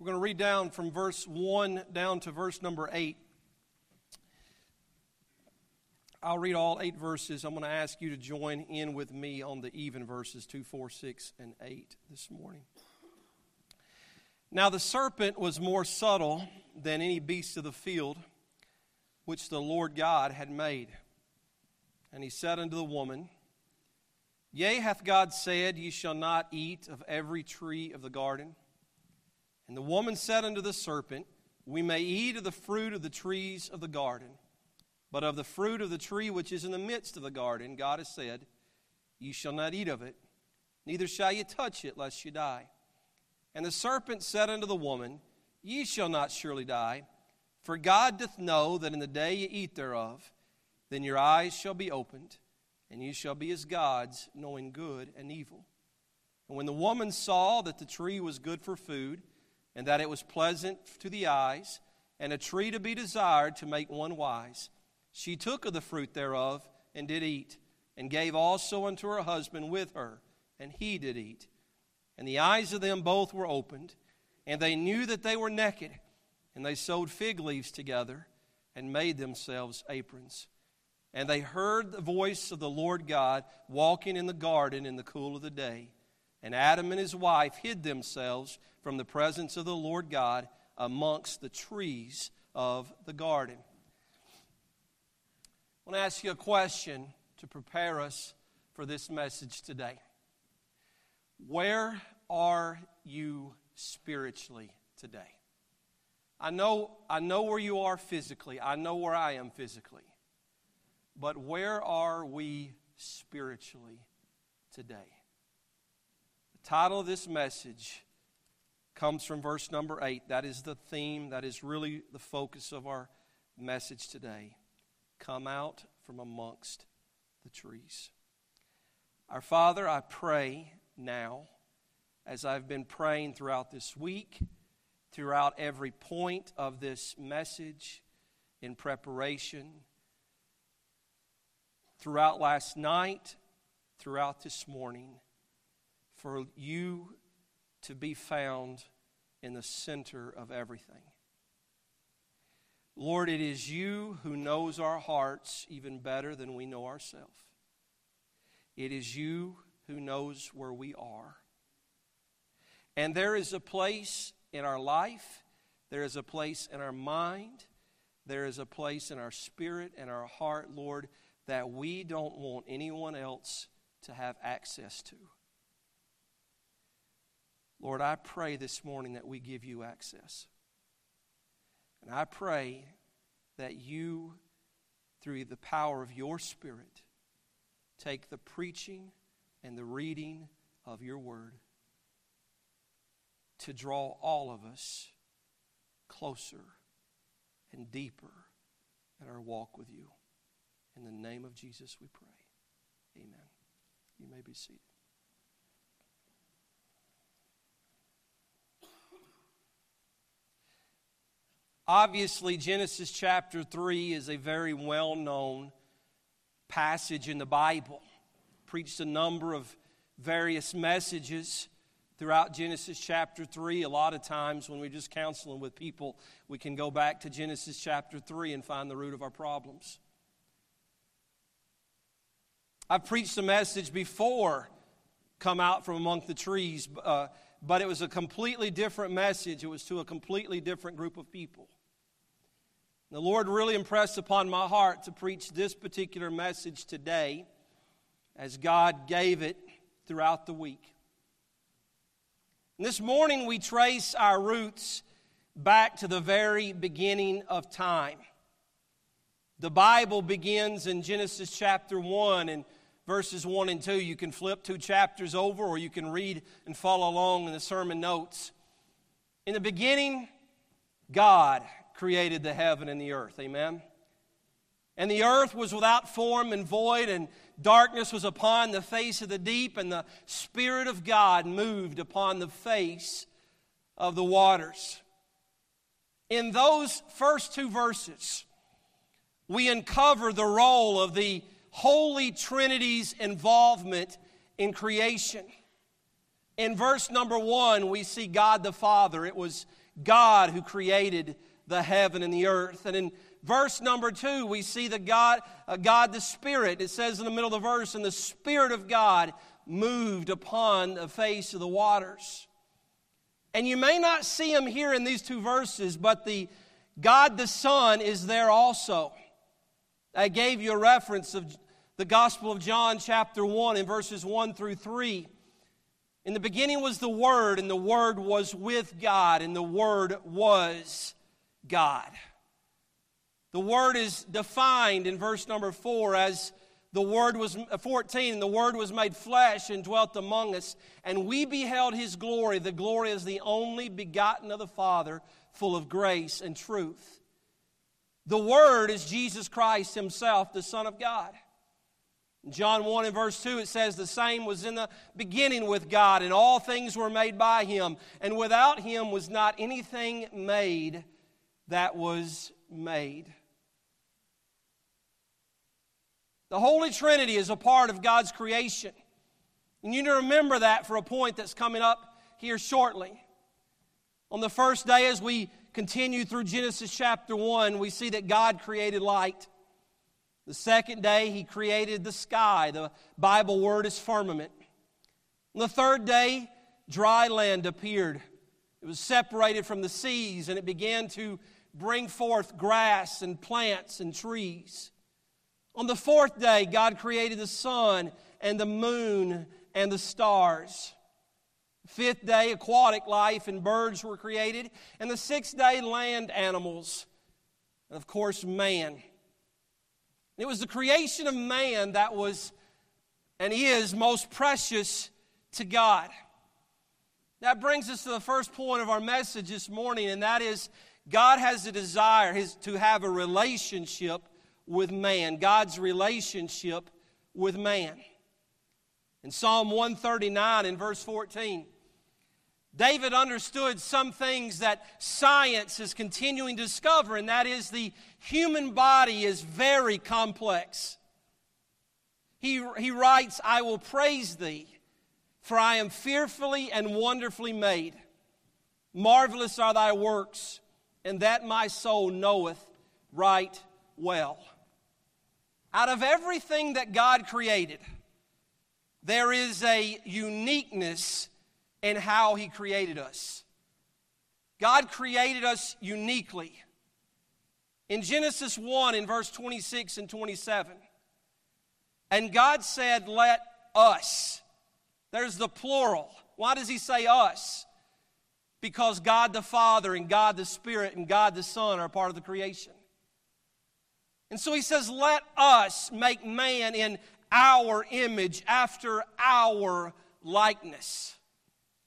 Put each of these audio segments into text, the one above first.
We're going to read down from verse 1 down to verse number 8. I'll read all eight verses. I'm going to ask you to join in with me on the even verses 2, 4, 6, and 8 this morning. Now the serpent was more subtle than any beast of the field which the Lord God had made. And he said unto the woman, Yea, hath God said, Ye shall not eat of every tree of the garden? And the woman said unto the serpent, We may eat of the fruit of the trees of the garden, but of the fruit of the tree which is in the midst of the garden, God has said, Ye shall not eat of it, neither shall ye touch it, lest ye die. And the serpent said unto the woman, Ye shall not surely die, for God doth know that in the day ye eat thereof, then your eyes shall be opened, and ye shall be as gods, knowing good and evil. And when the woman saw that the tree was good for food, and that it was pleasant to the eyes, and a tree to be desired to make one wise. She took of the fruit thereof, and did eat, and gave also unto her husband with her, and he did eat. And the eyes of them both were opened, and they knew that they were naked, and they sewed fig leaves together, and made themselves aprons. And they heard the voice of the Lord God walking in the garden in the cool of the day. And Adam and his wife hid themselves from the presence of the Lord God amongst the trees of the garden. I want to ask you a question to prepare us for this message today. Where are you spiritually today? I know, I know where you are physically. I know where I am physically. But where are we spiritually today? Title of this message comes from verse number 8. That is the theme, that is really the focus of our message today. Come out from amongst the trees. Our Father, I pray now, as I've been praying throughout this week, throughout every point of this message in preparation, throughout last night, throughout this morning, for you to be found in the center of everything. Lord, it is you who knows our hearts even better than we know ourselves. It is you who knows where we are. And there is a place in our life, there is a place in our mind, there is a place in our spirit and our heart, Lord, that we don't want anyone else to have access to. Lord, I pray this morning that we give you access. And I pray that you, through the power of your Spirit, take the preaching and the reading of your word to draw all of us closer and deeper in our walk with you. In the name of Jesus, we pray. Amen. You may be seated. Obviously, Genesis chapter 3 is a very well known passage in the Bible. Preached a number of various messages throughout Genesis chapter 3. A lot of times when we're just counseling with people, we can go back to Genesis chapter 3 and find the root of our problems. I've preached a message before, Come Out from Among the Trees, uh, but it was a completely different message. It was to a completely different group of people. The Lord really impressed upon my heart to preach this particular message today as God gave it throughout the week. And this morning we trace our roots back to the very beginning of time. The Bible begins in Genesis chapter 1 and verses 1 and 2. You can flip two chapters over or you can read and follow along in the sermon notes. In the beginning, God created the heaven and the earth. Amen. And the earth was without form and void, and darkness was upon the face of the deep, and the Spirit of God moved upon the face of the waters. In those first two verses, we uncover the role of the Holy Trinity's involvement in creation. In verse number one, we see God the Father. It was God who created the heaven and the earth. And in verse number two, we see the God, uh, God the Spirit. It says in the middle of the verse, and the Spirit of God moved upon the face of the waters. And you may not see him here in these two verses, but the God the Son is there also. I gave you a reference of the Gospel of John, chapter 1, in verses 1 through 3. In the beginning was the Word, and the Word was with God, and the Word was God. The Word is defined in verse number 4 as the Word was, uh, 14, the Word was made flesh and dwelt among us, and we beheld His glory. The glory is the only begotten of the Father, full of grace and truth. The Word is Jesus Christ Himself, the Son of God. John 1 and verse 2, it says, The same was in the beginning with God, and all things were made by Him, and without Him was not anything made that was made. The Holy Trinity is a part of God's creation. And you need to remember that for a point that's coming up here shortly. On the first day, as we continue through Genesis chapter 1, we see that God created light. The second day, He created the sky. The Bible word is firmament. On the third day, dry land appeared. It was separated from the seas and it began to bring forth grass and plants and trees. On the fourth day, God created the sun and the moon and the stars. Fifth day, aquatic life and birds were created. And the sixth day, land animals. And of course, man. It was the creation of man that was and is most precious to God. That brings us to the first point of our message this morning, and that is God has a desire to have a relationship with man, God's relationship with man. In Psalm 139 in verse 14, David understood some things that science is continuing to discover, and that is the human body is very complex. He, he writes, I will praise thee, for I am fearfully and wonderfully made. Marvelous are thy works, and that my soul knoweth right well. Out of everything that God created, there is a uniqueness in how He created us. God created us uniquely. In Genesis 1, in verse 26 and 27, and God said, Let us. There's the plural. Why does He say us? Because God the Father and God the Spirit and God the Son are part of the creation. And so he says, Let us make man in our image, after our likeness.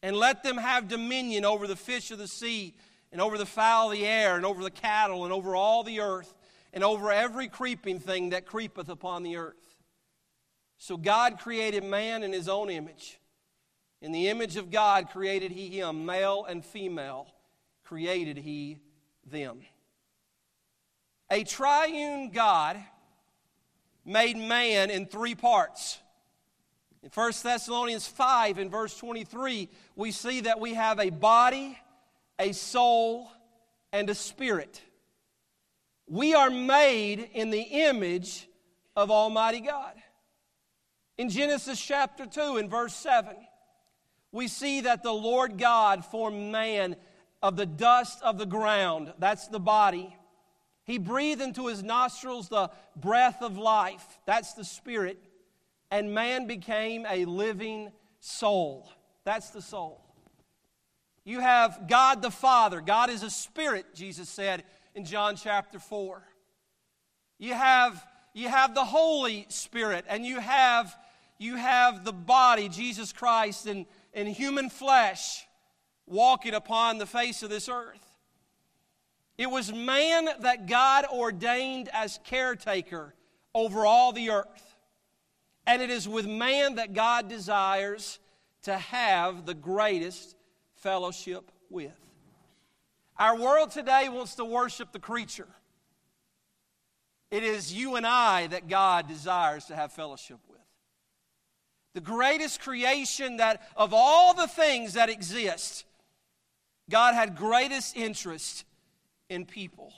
And let them have dominion over the fish of the sea, and over the fowl of the air, and over the cattle, and over all the earth, and over every creeping thing that creepeth upon the earth. So God created man in his own image. In the image of God created he him, male and female created he them. A triune God made man in three parts. In 1 Thessalonians 5, in verse 23, we see that we have a body, a soul, and a spirit. We are made in the image of Almighty God. In Genesis chapter 2, in verse 7, we see that the Lord God formed man of the dust of the ground. That's the body. He breathed into his nostrils the breath of life. That's the spirit. And man became a living soul. That's the soul. You have God the Father. God is a spirit, Jesus said in John chapter 4. You have, you have the Holy Spirit, and you have, you have the body, Jesus Christ, in, in human flesh walking upon the face of this earth. It was man that God ordained as caretaker over all the earth. And it is with man that God desires to have the greatest fellowship with. Our world today wants to worship the creature. It is you and I that God desires to have fellowship with. The greatest creation that of all the things that exist, God had greatest interest in people.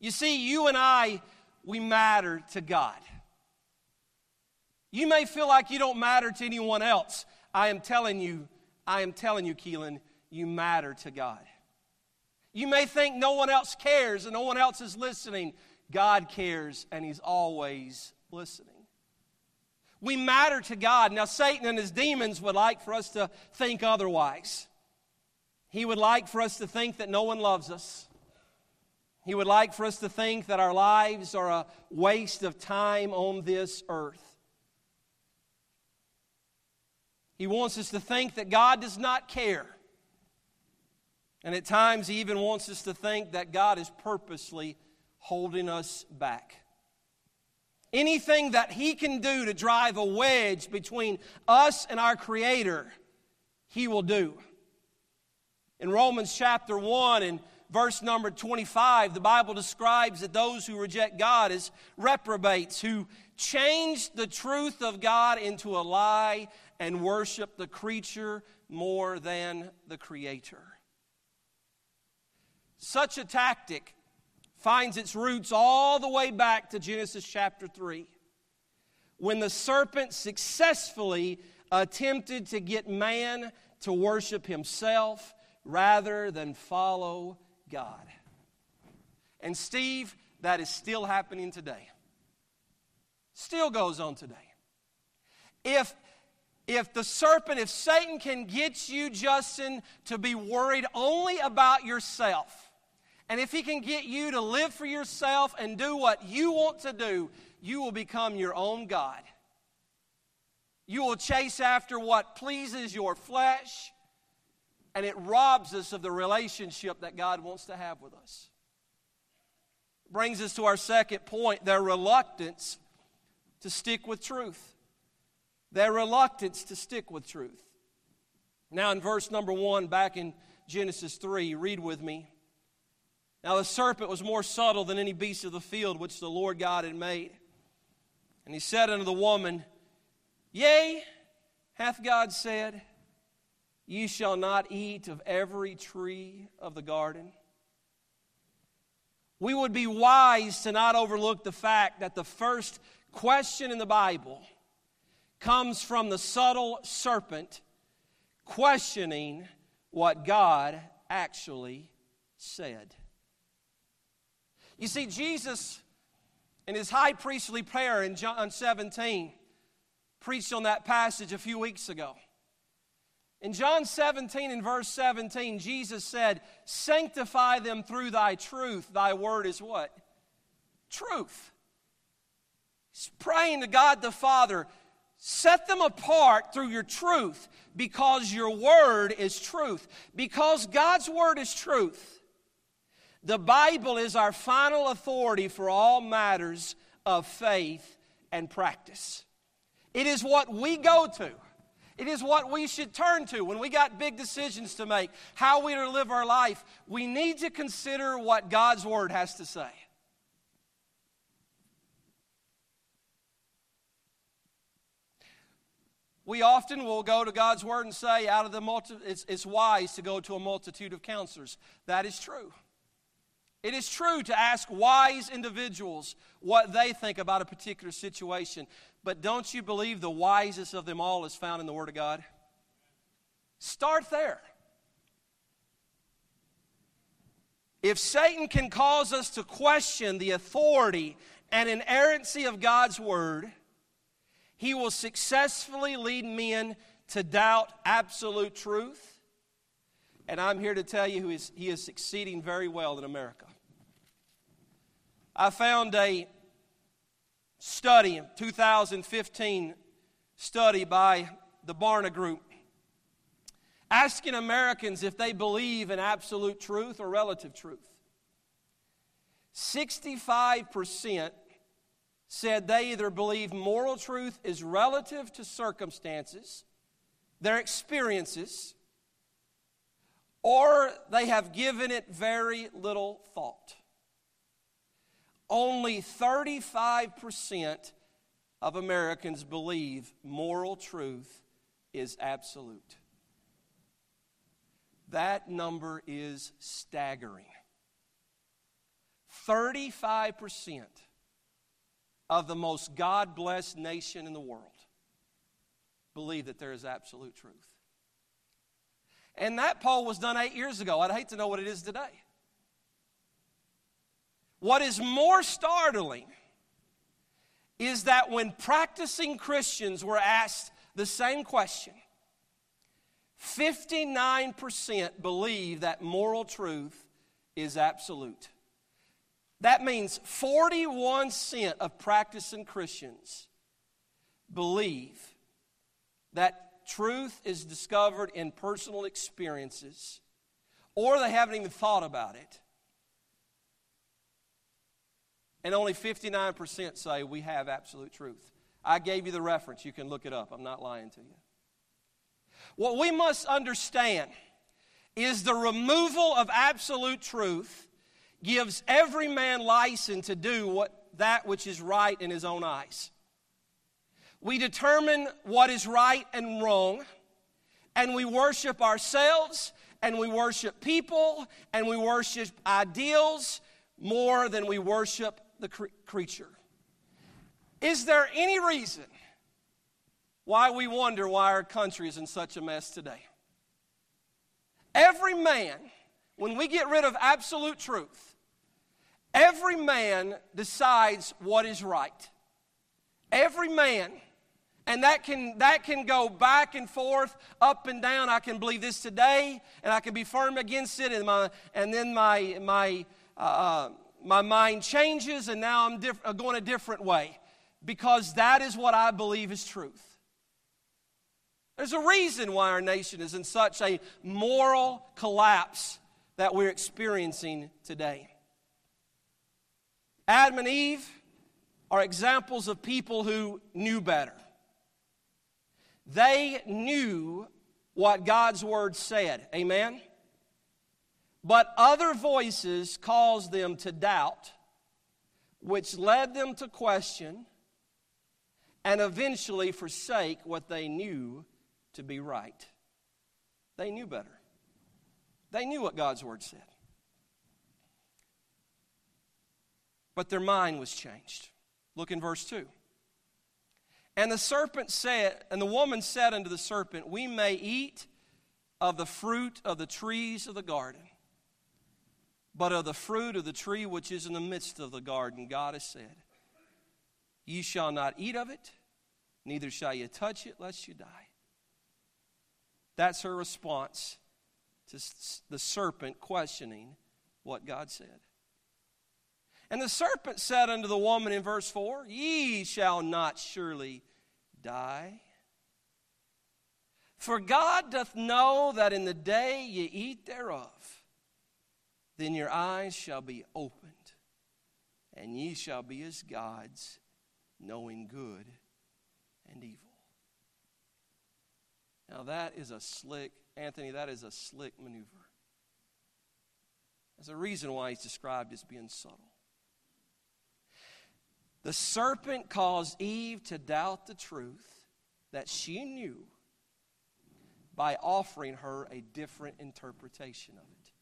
You see, you and I, we matter to God. You may feel like you don't matter to anyone else. I am telling you, I am telling you, Keelan, you matter to God. You may think no one else cares and no one else is listening. God cares and He's always listening. We matter to God. Now, Satan and his demons would like for us to think otherwise. He would like for us to think that no one loves us. He would like for us to think that our lives are a waste of time on this earth. He wants us to think that God does not care. And at times, he even wants us to think that God is purposely holding us back. Anything that he can do to drive a wedge between us and our Creator, he will do. In Romans chapter 1 and verse number 25, the Bible describes that those who reject God as reprobates, who change the truth of God into a lie and worship the creature more than the Creator. Such a tactic finds its roots all the way back to Genesis chapter 3, when the serpent successfully attempted to get man to worship himself rather than follow God. And Steve, that is still happening today. Still goes on today. If if the serpent, if Satan can get you, Justin, to be worried only about yourself, and if he can get you to live for yourself and do what you want to do, you will become your own God. You will chase after what pleases your flesh, and it robs us of the relationship that God wants to have with us. Brings us to our second point their reluctance to stick with truth. Their reluctance to stick with truth. Now, in verse number one, back in Genesis 3, read with me. Now the serpent was more subtle than any beast of the field which the Lord God had made. And he said unto the woman, Yea, hath God said, Ye shall not eat of every tree of the garden? We would be wise to not overlook the fact that the first question in the Bible comes from the subtle serpent questioning what God actually said. You see, Jesus, in his high priestly prayer in John 17, preached on that passage a few weeks ago. In John 17 and verse 17, Jesus said, Sanctify them through thy truth. Thy word is what? Truth. He's praying to God the Father, set them apart through your truth because your word is truth. Because God's word is truth the Bible is our final authority for all matters of faith and practice. It is what we go to. It is what we should turn to when we got big decisions to make, how we to live our life. We need to consider what God's Word has to say. We often will go to God's Word and say, out of the multi- it's, it's wise to go to a multitude of counselors. That is true. It is true to ask wise individuals what they think about a particular situation, but don't you believe the wisest of them all is found in the Word of God? Start there. If Satan can cause us to question the authority and inerrancy of God's Word, he will successfully lead men to doubt absolute truth. And I'm here to tell you he is succeeding very well in America. I found a study, 2015 study by the Barna Group, asking Americans if they believe in absolute truth or relative truth. 65% said they either believe moral truth is relative to circumstances, their experiences, or they have given it very little thought only 35% of Americans believe moral truth is absolute. That number is staggering. 35% of the most God blessed nation in the world believe that there is absolute truth. And that poll was done eight years ago. I'd hate to know what it is today. What is more startling is that when practicing Christians were asked the same question, 59% believe that moral truth is absolute. That means 41% of practicing Christians believe that truth is discovered in personal experiences, or they haven't even thought about it. And only 59% say we have absolute truth. I gave you the reference. You can look it up. I'm not lying to you. What we must understand is the removal of absolute truth gives every man license to do what, that which is right in his own eyes. We determine what is right and wrong, and we worship ourselves, and we worship people, and we worship ideals more than we worship the cre- creature. Is there any reason why we wonder why our country is in such a mess today? Every man, when we get rid of absolute truth, every man decides what is right. Every man and that can that can go back and forth up and down i can believe this today and i can be firm against it and my and then my my uh, uh my mind changes and now I'm diff- uh, going a different way because that is what I believe is truth. There's a reason why our nation is in such a moral collapse that we're experiencing today. Adam and Eve are examples of people who knew better. They knew what God's word said. Amen? But other voices caused them to doubt, which led them to question and eventually forsake what they knew to be right. They knew better, they knew what God's word said. But their mind was changed. Look in verse 2. And the serpent said, and the woman said unto the serpent, We may eat of the fruit of the trees of the garden. But of the fruit of the tree which is in the midst of the garden, God has said, Ye shall not eat of it, neither shall ye touch it, lest you die. That's her response to the serpent questioning what God said. And the serpent said unto the woman in verse 4 Ye shall not surely die. For God doth know that in the day ye eat thereof, then your eyes shall be opened, and ye shall be as gods, knowing good and evil. Now, that is a slick, Anthony, that is a slick maneuver. There's a reason why he's described as being subtle. The serpent caused Eve to doubt the truth that she knew by offering her a different interpretation of it.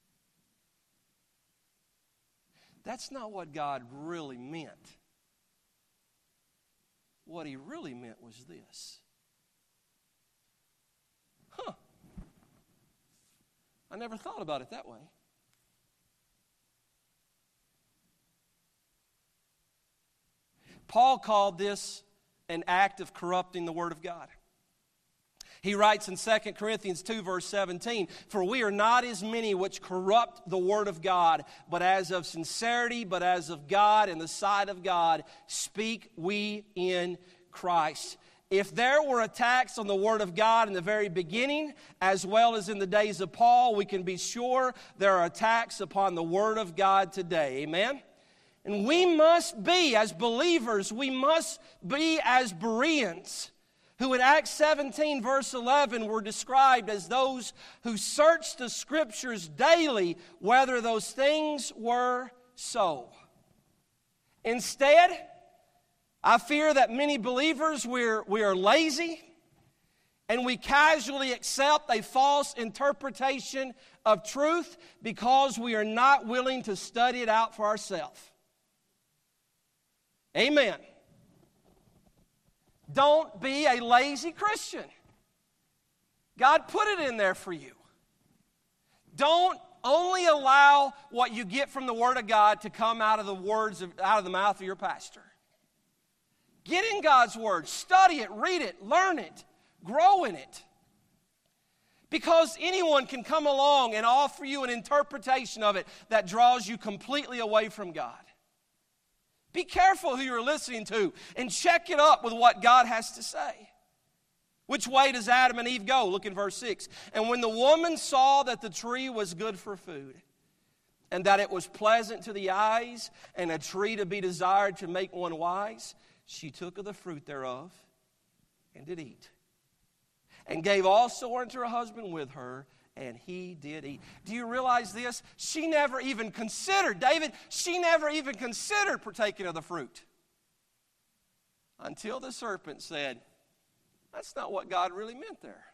That's not what God really meant. What he really meant was this. Huh. I never thought about it that way. Paul called this an act of corrupting the Word of God. He writes in 2 Corinthians 2, verse 17, For we are not as many which corrupt the word of God, but as of sincerity, but as of God, in the sight of God, speak we in Christ. If there were attacks on the Word of God in the very beginning, as well as in the days of Paul, we can be sure there are attacks upon the Word of God today. Amen? And we must be, as believers, we must be as Bereans who in Acts 17, verse 11, were described as those who searched the scriptures daily whether those things were so. Instead, I fear that many believers we're, we are lazy and we casually accept a false interpretation of truth because we are not willing to study it out for ourselves. Amen. Don't be a lazy Christian. God put it in there for you. Don't only allow what you get from the Word of God to come out of the words of, out of the mouth of your pastor. Get in God's Word, study it, read it, learn it, grow in it. Because anyone can come along and offer you an interpretation of it that draws you completely away from God. Be careful who you're listening to and check it up with what God has to say. Which way does Adam and Eve go? Look in verse 6. And when the woman saw that the tree was good for food, and that it was pleasant to the eyes, and a tree to be desired to make one wise, she took of the fruit thereof and did eat. And gave also unto her husband with her, and he did eat. Do you realize this? She never even considered, David, she never even considered partaking of the fruit. Until the serpent said, That's not what God really meant there.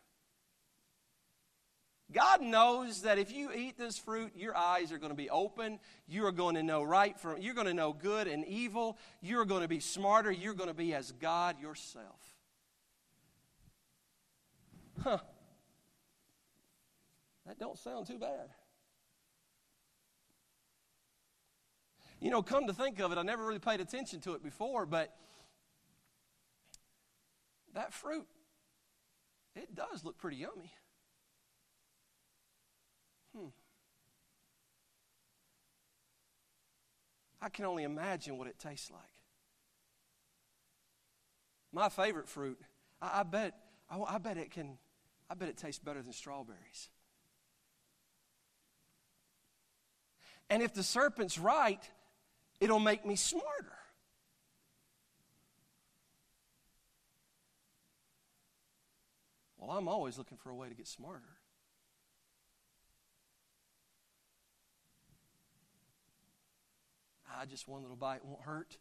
God knows that if you eat this fruit, your eyes are going to be open. You are going to know right from you're going to know good and evil. You're going to be smarter. You're going to be as God yourself. Huh. That don't sound too bad. You know, come to think of it, I never really paid attention to it before, but that fruit, it does look pretty yummy. Hmm. I can only imagine what it tastes like. My favorite fruit, I, I bet, I, I bet it can, I bet it tastes better than strawberries. And if the serpent's right, it'll make me smarter. Well, I'm always looking for a way to get smarter. I just one little bite won't hurt.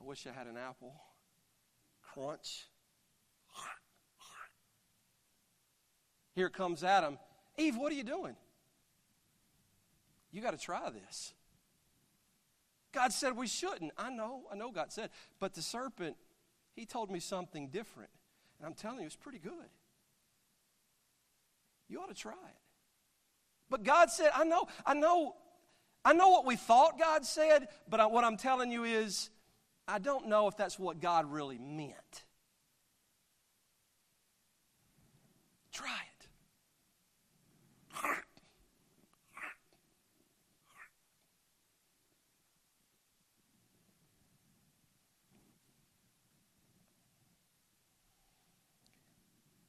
I wish I had an apple. Crunch. Here comes Adam. Eve, what are you doing? You got to try this. God said we shouldn't. I know, I know God said. But the serpent, he told me something different. And I'm telling you, it's pretty good. You ought to try it. But God said, I know, I know, I know what we thought God said, but I, what I'm telling you is, I don't know if that's what God really meant. Try it.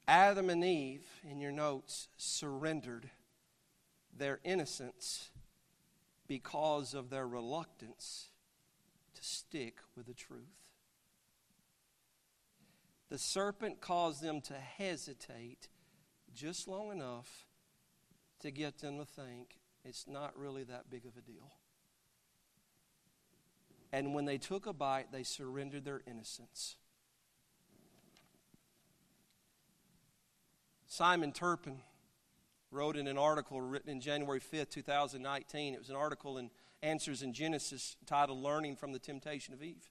Adam and Eve, in your notes, surrendered their innocence because of their reluctance to stick with the truth. The serpent caused them to hesitate just long enough to get them to think it's not really that big of a deal. And when they took a bite, they surrendered their innocence. Simon Turpin wrote in an article written in January 5th, 2019. It was an article in Answers in Genesis titled Learning from the Temptation of Eve.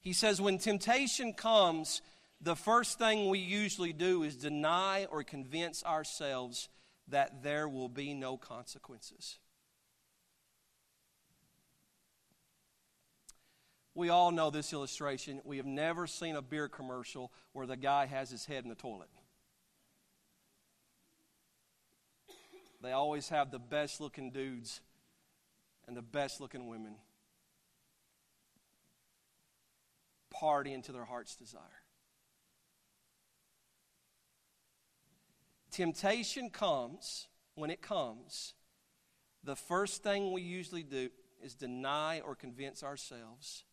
He says, When temptation comes, the first thing we usually do is deny or convince ourselves that there will be no consequences. We all know this illustration. We have never seen a beer commercial where the guy has his head in the toilet. They always have the best looking dudes and the best looking women partying to their heart's desire. Temptation comes, when it comes, the first thing we usually do is deny or convince ourselves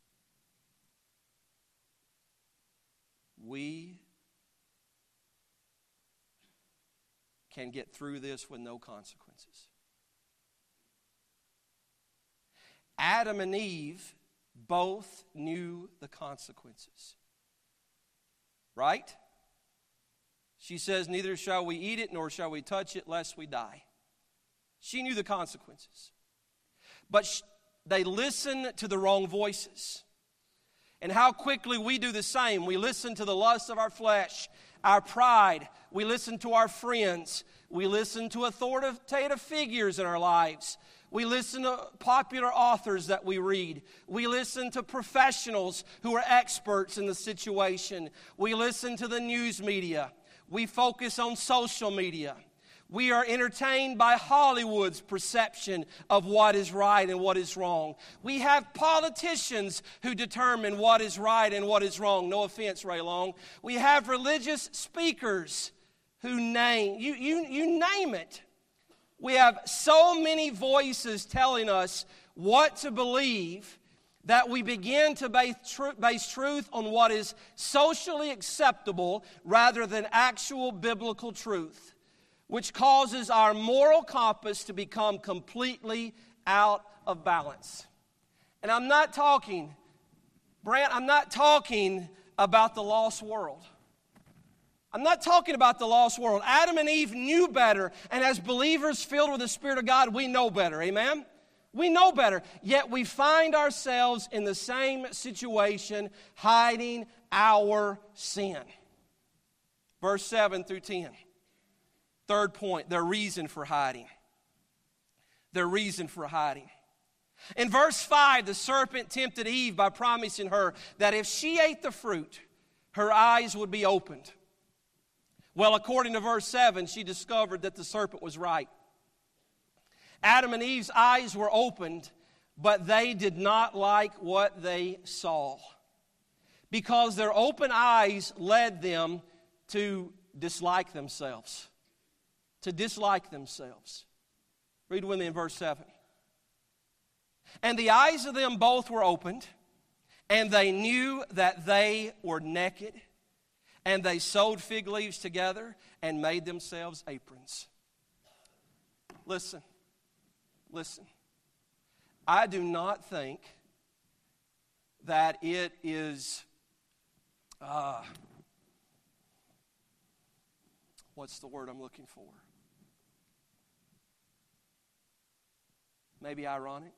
we can get through this with no consequences. Adam and Eve both knew the consequences. right? She says, Neither shall we eat it, nor shall we touch it, lest we die. She knew the consequences. But sh- they listened to the wrong voices. And how quickly we do the same. We listen to the lust of our flesh, our pride. We listen to our friends. We listen to authoritative figures in our lives. We listen to popular authors that we read. We listen to professionals who are experts in the situation. We listen to the news media. We focus on social media. We are entertained by Hollywood's perception of what is right and what is wrong. We have politicians who determine what is right and what is wrong. No offense, Ray Long. We have religious speakers who name, you, you, you name it. We have so many voices telling us what to believe that we begin to base, tr- base truth on what is socially acceptable rather than actual biblical truth which causes our moral compass to become completely out of balance. And I'm not talking, Brant, I'm not talking about the lost world. I'm not talking about the lost world. Adam and Eve knew better, and as believers filled with the Spirit of God, we know better. Amen? We know better, yet we find ourselves in the same situation, hiding our sin. Verse 7 through 10. Third point, their reason for hiding. Their reason for hiding. In verse 5, the serpent tempted Eve by promising her that if she ate the fruit, her eyes would be opened. Well, according to verse 7, she discovered that the serpent was right. Adam and Eve's eyes were opened, but they did not like what they saw because their open eyes led them to dislike themselves to dislike themselves. Read with me in verse 7. And the eyes of them both were opened, and they knew that they were naked, and they sewed fig leaves together and made themselves aprons. Listen, listen. I do not think that it is. Uh, what's the word I'm looking for? Maybe ironic,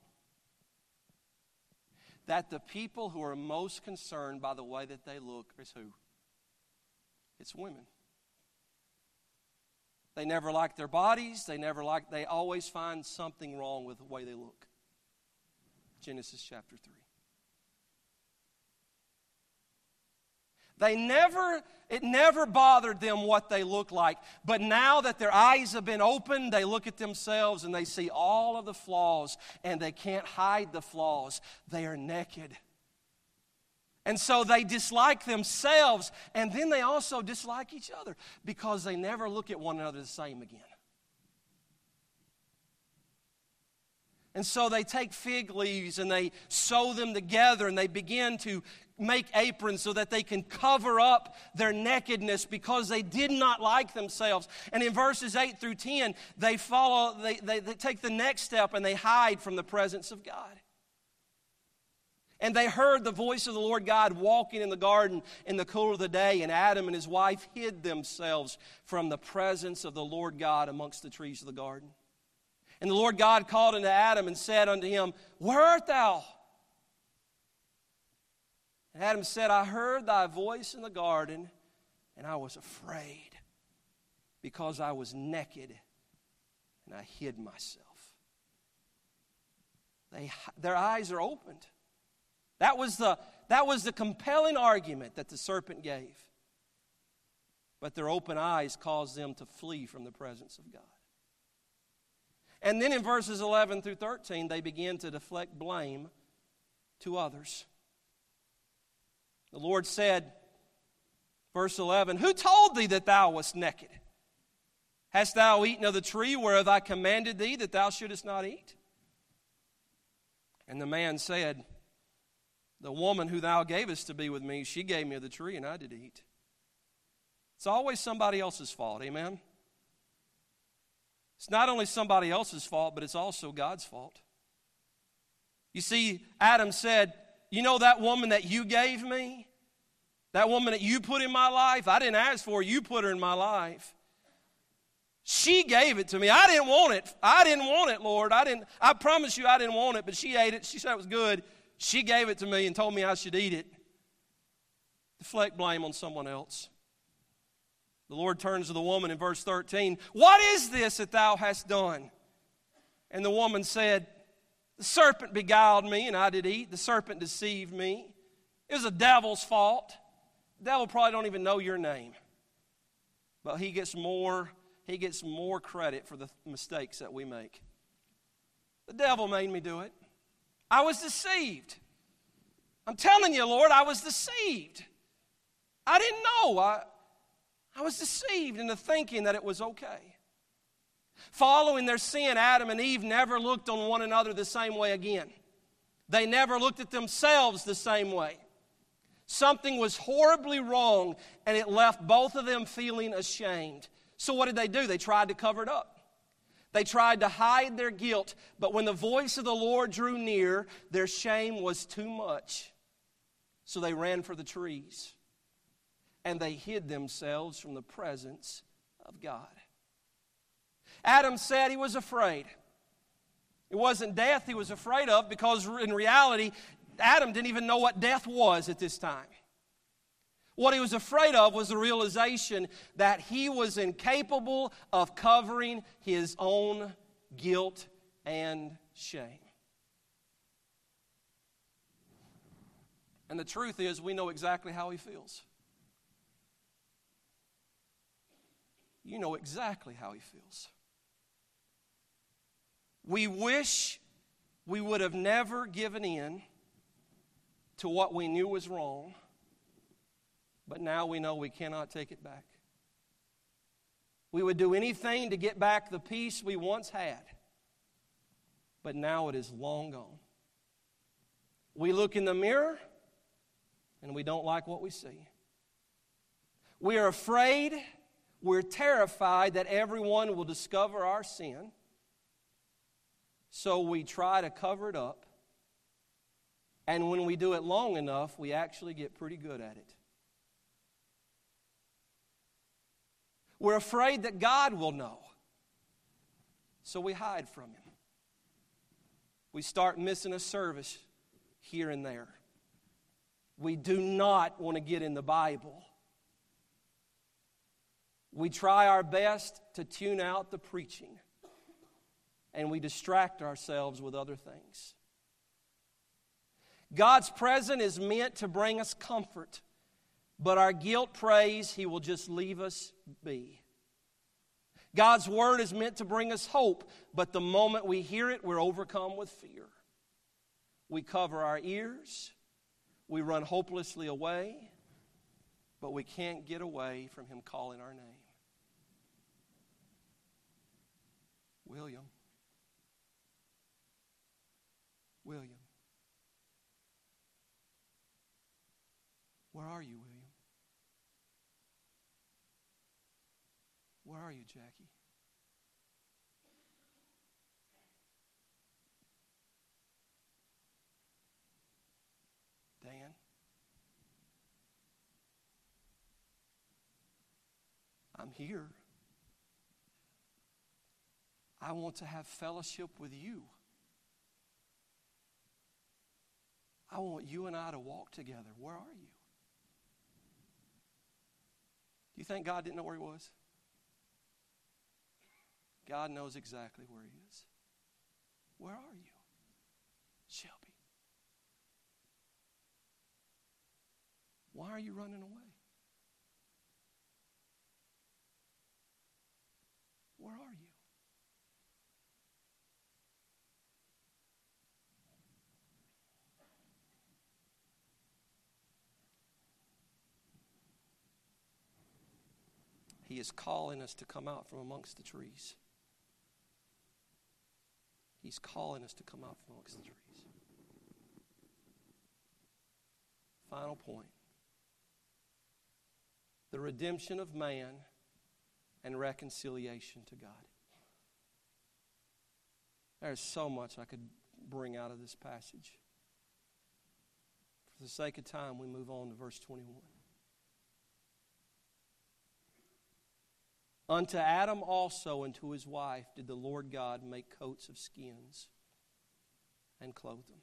that the people who are most concerned by the way that they look is who? It's women. They never like their bodies. They never like, they always find something wrong with the way they look. Genesis chapter 3. They never, it never bothered them what they look like. But now that their eyes have been opened, they look at themselves and they see all of the flaws and they can't hide the flaws. They are naked. And so they dislike themselves and then they also dislike each other because they never look at one another the same again. And so they take fig leaves and they sew them together and they begin to make aprons so that they can cover up their nakedness because they did not like themselves. And in verses 8 through 10, they follow, they, they, they take the next step and they hide from the presence of God. And they heard the voice of the Lord God walking in the garden in the cool of the day, and Adam and his wife hid themselves from the presence of the Lord God amongst the trees of the garden. And the Lord God called unto Adam and said unto him, Where art thou? And Adam said, I heard thy voice in the garden, and I was afraid because I was naked and I hid myself. They, their eyes are opened. That was, the, that was the compelling argument that the serpent gave. But their open eyes caused them to flee from the presence of God. And then in verses 11 through 13, they begin to deflect blame to others. The Lord said, verse 11, Who told thee that thou wast naked? Hast thou eaten of the tree whereof I commanded thee that thou shouldest not eat? And the man said, The woman who thou gavest to be with me, she gave me of the tree, and I did eat. It's always somebody else's fault, amen? It's not only somebody else's fault, but it's also God's fault. You see, Adam said, you know that woman that you gave me? That woman that you put in my life, I didn't ask for, you put her in my life. She gave it to me. I didn't want it. I didn't want it, Lord. I didn't I promise you I didn't want it, but she ate it. She said it was good. She gave it to me and told me I should eat it. Deflect blame on someone else. The Lord turns to the woman in verse 13. What is this that thou hast done? And the woman said, The serpent beguiled me, and I did eat. The serpent deceived me. It was the devil's fault. The devil probably don't even know your name. But he gets more, he gets more credit for the mistakes that we make. The devil made me do it. I was deceived. I'm telling you, Lord, I was deceived. I didn't know. I, I was deceived into thinking that it was okay. Following their sin, Adam and Eve never looked on one another the same way again. They never looked at themselves the same way. Something was horribly wrong, and it left both of them feeling ashamed. So, what did they do? They tried to cover it up. They tried to hide their guilt, but when the voice of the Lord drew near, their shame was too much. So they ran for the trees and they hid themselves from the presence of God. Adam said he was afraid. It wasn't death he was afraid of because, in reality, Adam didn't even know what death was at this time. What he was afraid of was the realization that he was incapable of covering his own guilt and shame. And the truth is, we know exactly how he feels. You know exactly how he feels. We wish we would have never given in to what we knew was wrong, but now we know we cannot take it back. We would do anything to get back the peace we once had, but now it is long gone. We look in the mirror and we don't like what we see. We are afraid, we're terrified that everyone will discover our sin. So we try to cover it up. And when we do it long enough, we actually get pretty good at it. We're afraid that God will know. So we hide from Him. We start missing a service here and there. We do not want to get in the Bible. We try our best to tune out the preaching and we distract ourselves with other things. God's presence is meant to bring us comfort, but our guilt prays He will just leave us be. God's word is meant to bring us hope, but the moment we hear it, we're overcome with fear. We cover our ears, we run hopelessly away, but we can't get away from Him calling our name. William. William. Where are you, William? Where are you, Jackie? Dan? I'm here. I want to have fellowship with you. I want you and I to walk together. Where are you? Do you think God didn't know where he was? God knows exactly where he is. Where are you? Shelby. Why are you running away? Where are you? He is calling us to come out from amongst the trees. He's calling us to come out from amongst the trees. Final point the redemption of man and reconciliation to God. There's so much I could bring out of this passage. For the sake of time, we move on to verse 21. Unto Adam also and to his wife did the Lord God make coats of skins and clothe them.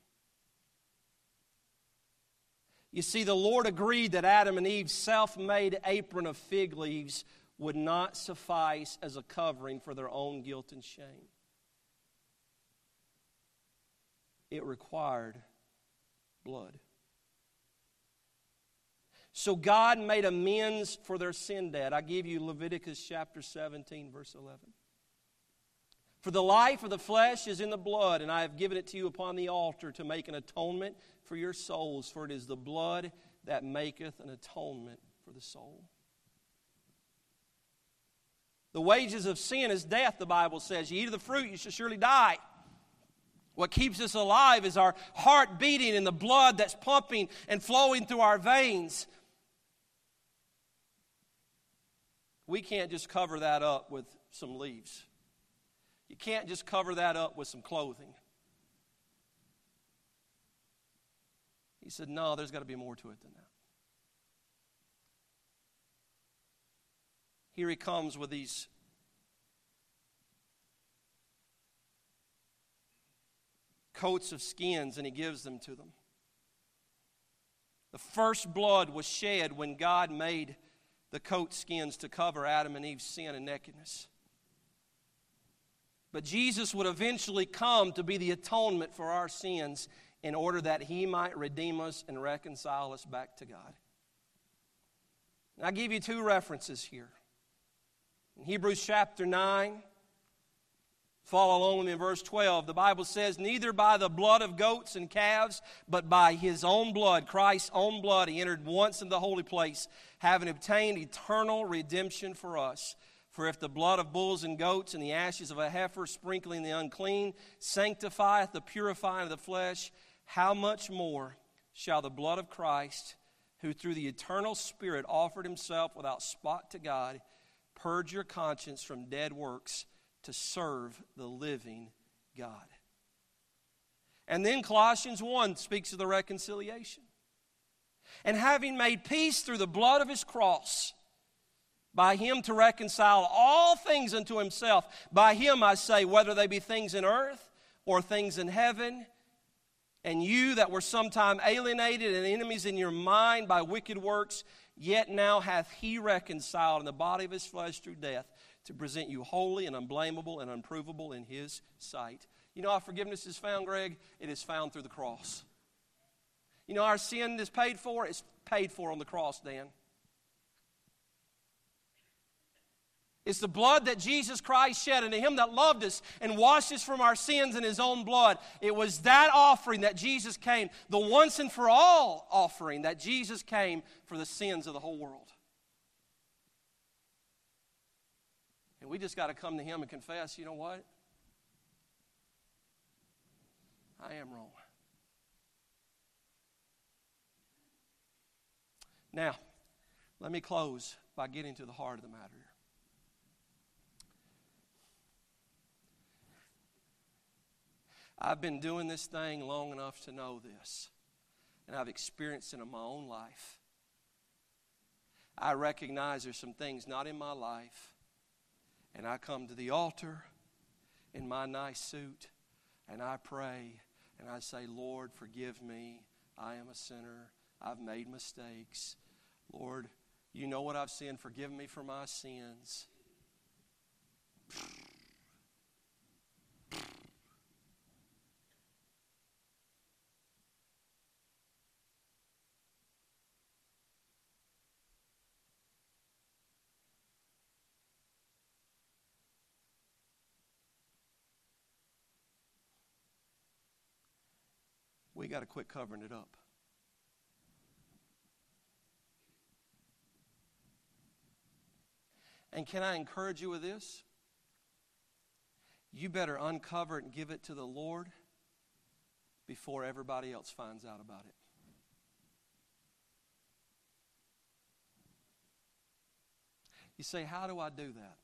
You see, the Lord agreed that Adam and Eve's self made apron of fig leaves would not suffice as a covering for their own guilt and shame. It required blood. So God made amends for their sin debt. I give you Leviticus chapter 17, verse 11. For the life of the flesh is in the blood, and I have given it to you upon the altar to make an atonement for your souls, for it is the blood that maketh an atonement for the soul. The wages of sin is death, the Bible says. You eat of the fruit, you shall surely die. What keeps us alive is our heart beating and the blood that's pumping and flowing through our veins. We can't just cover that up with some leaves. You can't just cover that up with some clothing. He said, No, there's got to be more to it than that. Here he comes with these coats of skins and he gives them to them. The first blood was shed when God made the coat skins to cover Adam and Eve's sin and nakedness. But Jesus would eventually come to be the atonement for our sins in order that he might redeem us and reconcile us back to God. And I give you two references here. In Hebrews chapter 9, Follow along with me in verse 12. The Bible says, Neither by the blood of goats and calves, but by his own blood, Christ's own blood, he entered once in the holy place, having obtained eternal redemption for us. For if the blood of bulls and goats and the ashes of a heifer sprinkling the unclean sanctifieth the purifying of the flesh, how much more shall the blood of Christ, who through the eternal Spirit offered himself without spot to God, purge your conscience from dead works? To serve the living God. And then Colossians 1 speaks of the reconciliation. And having made peace through the blood of his cross, by him to reconcile all things unto himself. By him, I say, whether they be things in earth or things in heaven. And you that were sometime alienated and enemies in your mind by wicked works, yet now hath he reconciled in the body of his flesh through death to present you holy and unblameable and unprovable in His sight. You know how forgiveness is found, Greg? It is found through the cross. You know, our sin is paid for, it's paid for on the cross, Dan. It's the blood that Jesus Christ shed unto Him that loved us and washed us from our sins in His own blood. It was that offering that Jesus came, the once and for all offering that Jesus came for the sins of the whole world. And we just got to come to Him and confess, you know what? I am wrong. Now, let me close by getting to the heart of the matter. I've been doing this thing long enough to know this, and I've experienced it in my own life. I recognize there's some things not in my life and I come to the altar in my nice suit and I pray and I say, Lord, forgive me. I am a sinner. I've made mistakes. Lord, you know what I've sinned. Forgive me for my sins. We got to quit covering it up. And can I encourage you with this? You better uncover it and give it to the Lord before everybody else finds out about it. You say, How do I do that?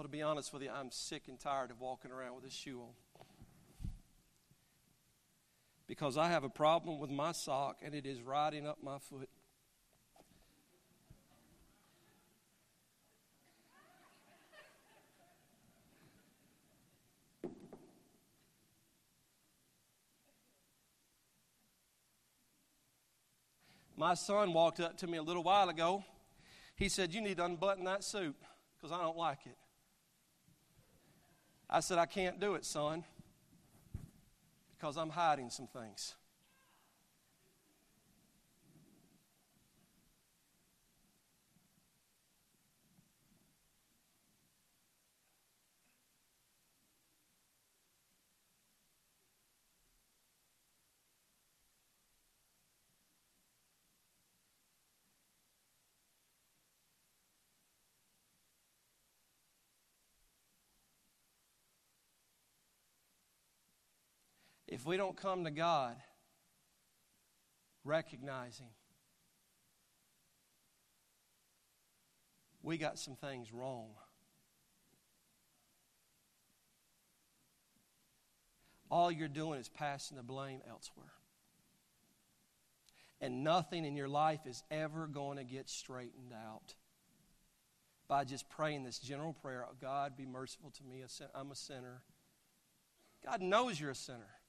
Well, to be honest with you, I'm sick and tired of walking around with a shoe on. Because I have a problem with my sock and it is riding up my foot. My son walked up to me a little while ago. He said, You need to unbutton that suit because I don't like it. I said, I can't do it, son, because I'm hiding some things. If we don't come to God recognizing we got some things wrong. All you're doing is passing the blame elsewhere. And nothing in your life is ever going to get straightened out by just praying this general prayer oh, God, be merciful to me. I'm a sinner. God knows you're a sinner.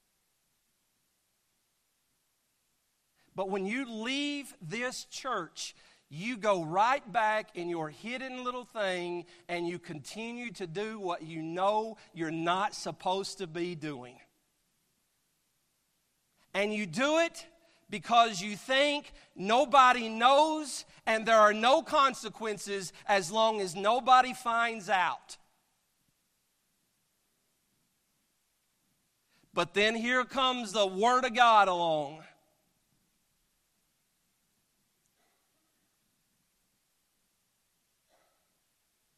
But when you leave this church, you go right back in your hidden little thing and you continue to do what you know you're not supposed to be doing. And you do it because you think nobody knows and there are no consequences as long as nobody finds out. But then here comes the Word of God along.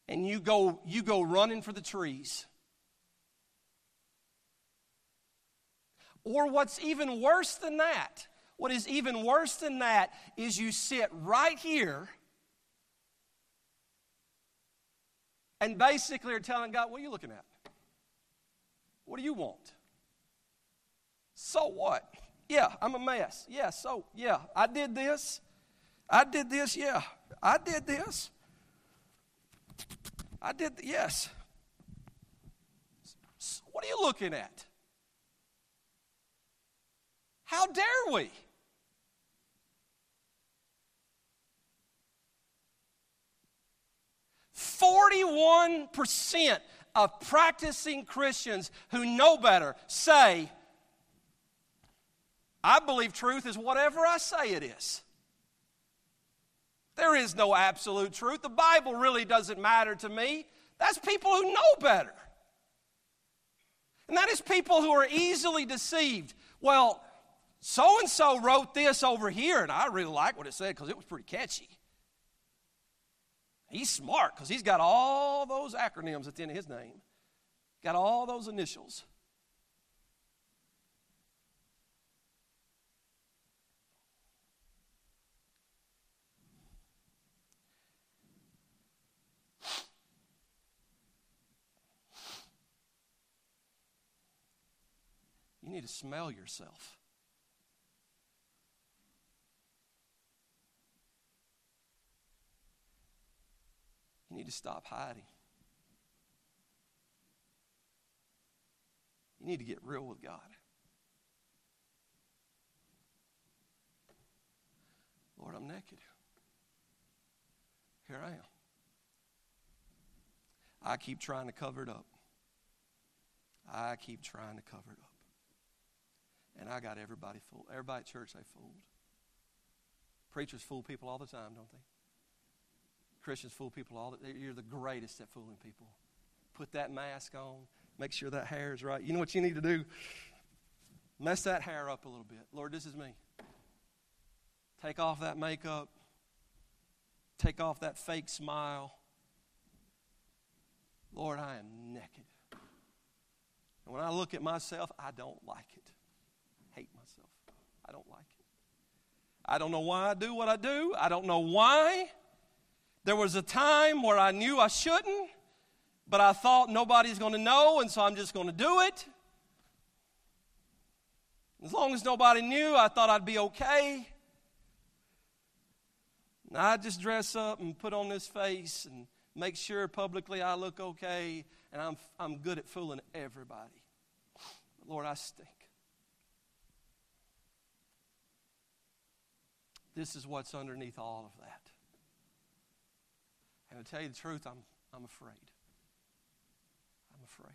And you go you go running for the trees. Or what's even worse than that, what is even worse than that is you sit right here and basically are telling God, What are you looking at? What do you want? So what? Yeah, I'm a mess. Yeah, so, yeah, I did this. I did this. Yeah, I did this. I did, yes. What are you looking at? How dare we? Forty-one percent of practicing Christians who know better say, I believe truth is whatever I say it is. There is no absolute truth. The Bible really doesn't matter to me. That's people who know better. And that is people who are easily deceived. Well, so and so wrote this over here, and I really like what it said because it was pretty catchy. He's smart because he's got all those acronyms at the end of his name, got all those initials. Need to smell yourself. You need to stop hiding. You need to get real with God. Lord, I'm naked. Here I am. I keep trying to cover it up. I keep trying to cover it up. And I got everybody fooled. Everybody at church, they fooled. Preachers fool people all the time, don't they? Christians fool people all the. You're the greatest at fooling people. Put that mask on. Make sure that hair is right. You know what you need to do? Mess that hair up a little bit. Lord, this is me. Take off that makeup. Take off that fake smile. Lord, I am naked. And when I look at myself, I don't like it. I don't like it. I don't know why I do what I do. I don't know why. There was a time where I knew I shouldn't, but I thought nobody's going to know, and so I'm just going to do it. As long as nobody knew, I thought I'd be okay. And I just dress up and put on this face and make sure publicly I look okay, and I'm, I'm good at fooling everybody. Lord, I stink. This is what's underneath all of that. And to tell you the truth, I'm, I'm afraid. I'm afraid.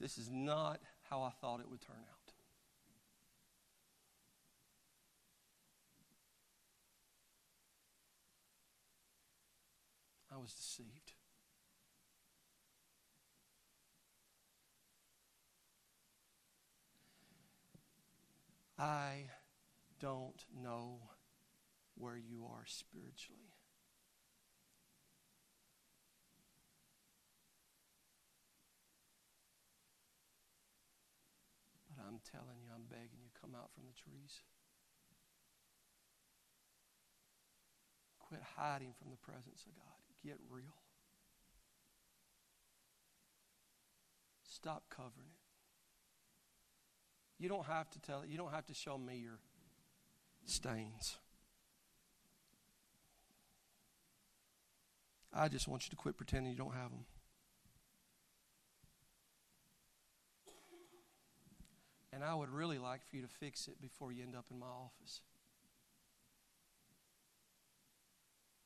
This is not how I thought it would turn out. I was deceived. I don't know where you are spiritually. But I'm telling you, I'm begging you, come out from the trees. Quit hiding from the presence of God. Get real. Stop covering it. You don't have to tell it. You don't have to show me your stains. I just want you to quit pretending you don't have them. And I would really like for you to fix it before you end up in my office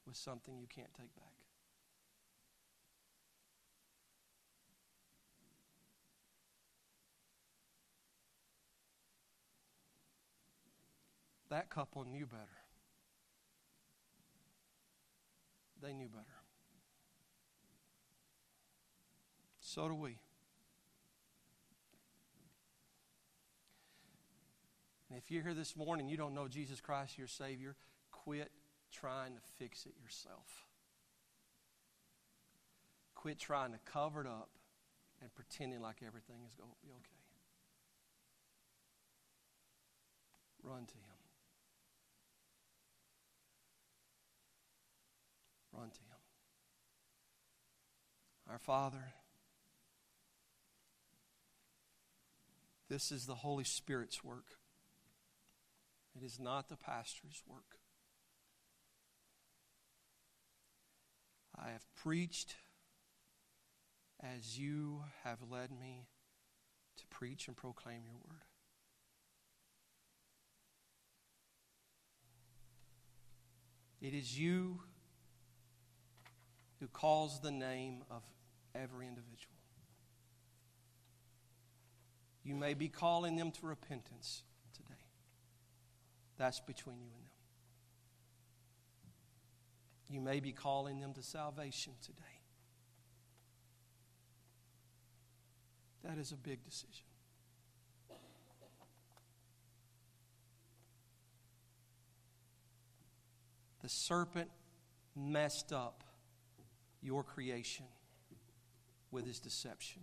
with something you can't take back. That couple knew better. They knew better. So do we. And if you're here this morning, you don't know Jesus Christ, your Savior, quit trying to fix it yourself. Quit trying to cover it up and pretending like everything is going to be okay. Run to Him. Run to Him. Our Father, this is the Holy Spirit's work. It is not the pastor's work. I have preached as you have led me to preach and proclaim your word. It is you who calls the name of every individual. You may be calling them to repentance today. That's between you and them. You may be calling them to salvation today. That is a big decision. The serpent messed up your creation with his deception.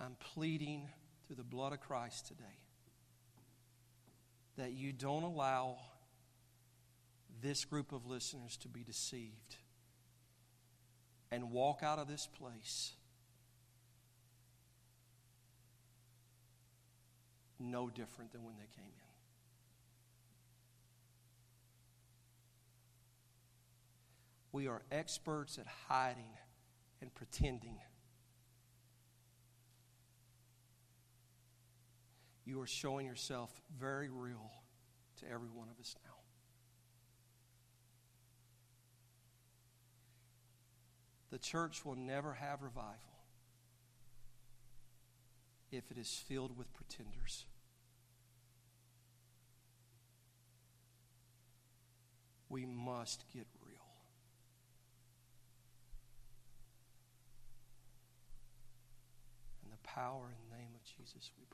I'm pleading through the blood of Christ today that you don't allow this group of listeners to be deceived and walk out of this place no different than when they came in. We are experts at hiding and pretending. You are showing yourself very real to every one of us now. The church will never have revival if it is filled with pretenders. We must get real. In the name of Jesus, we.